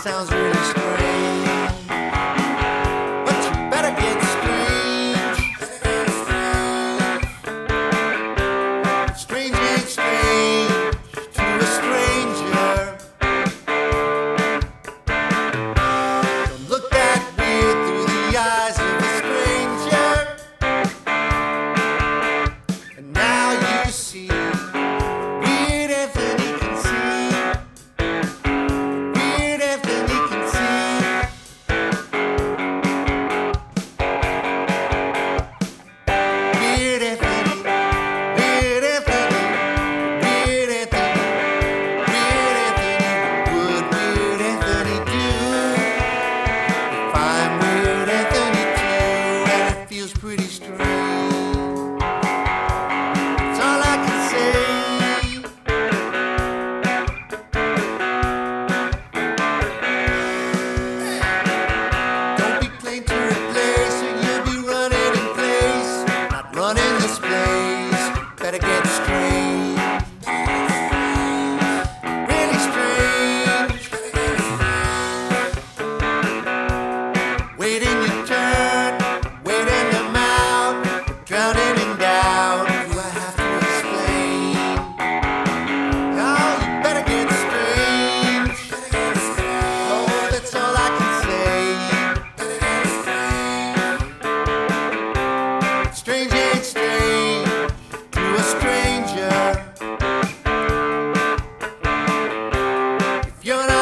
sounds real.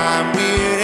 I'm here.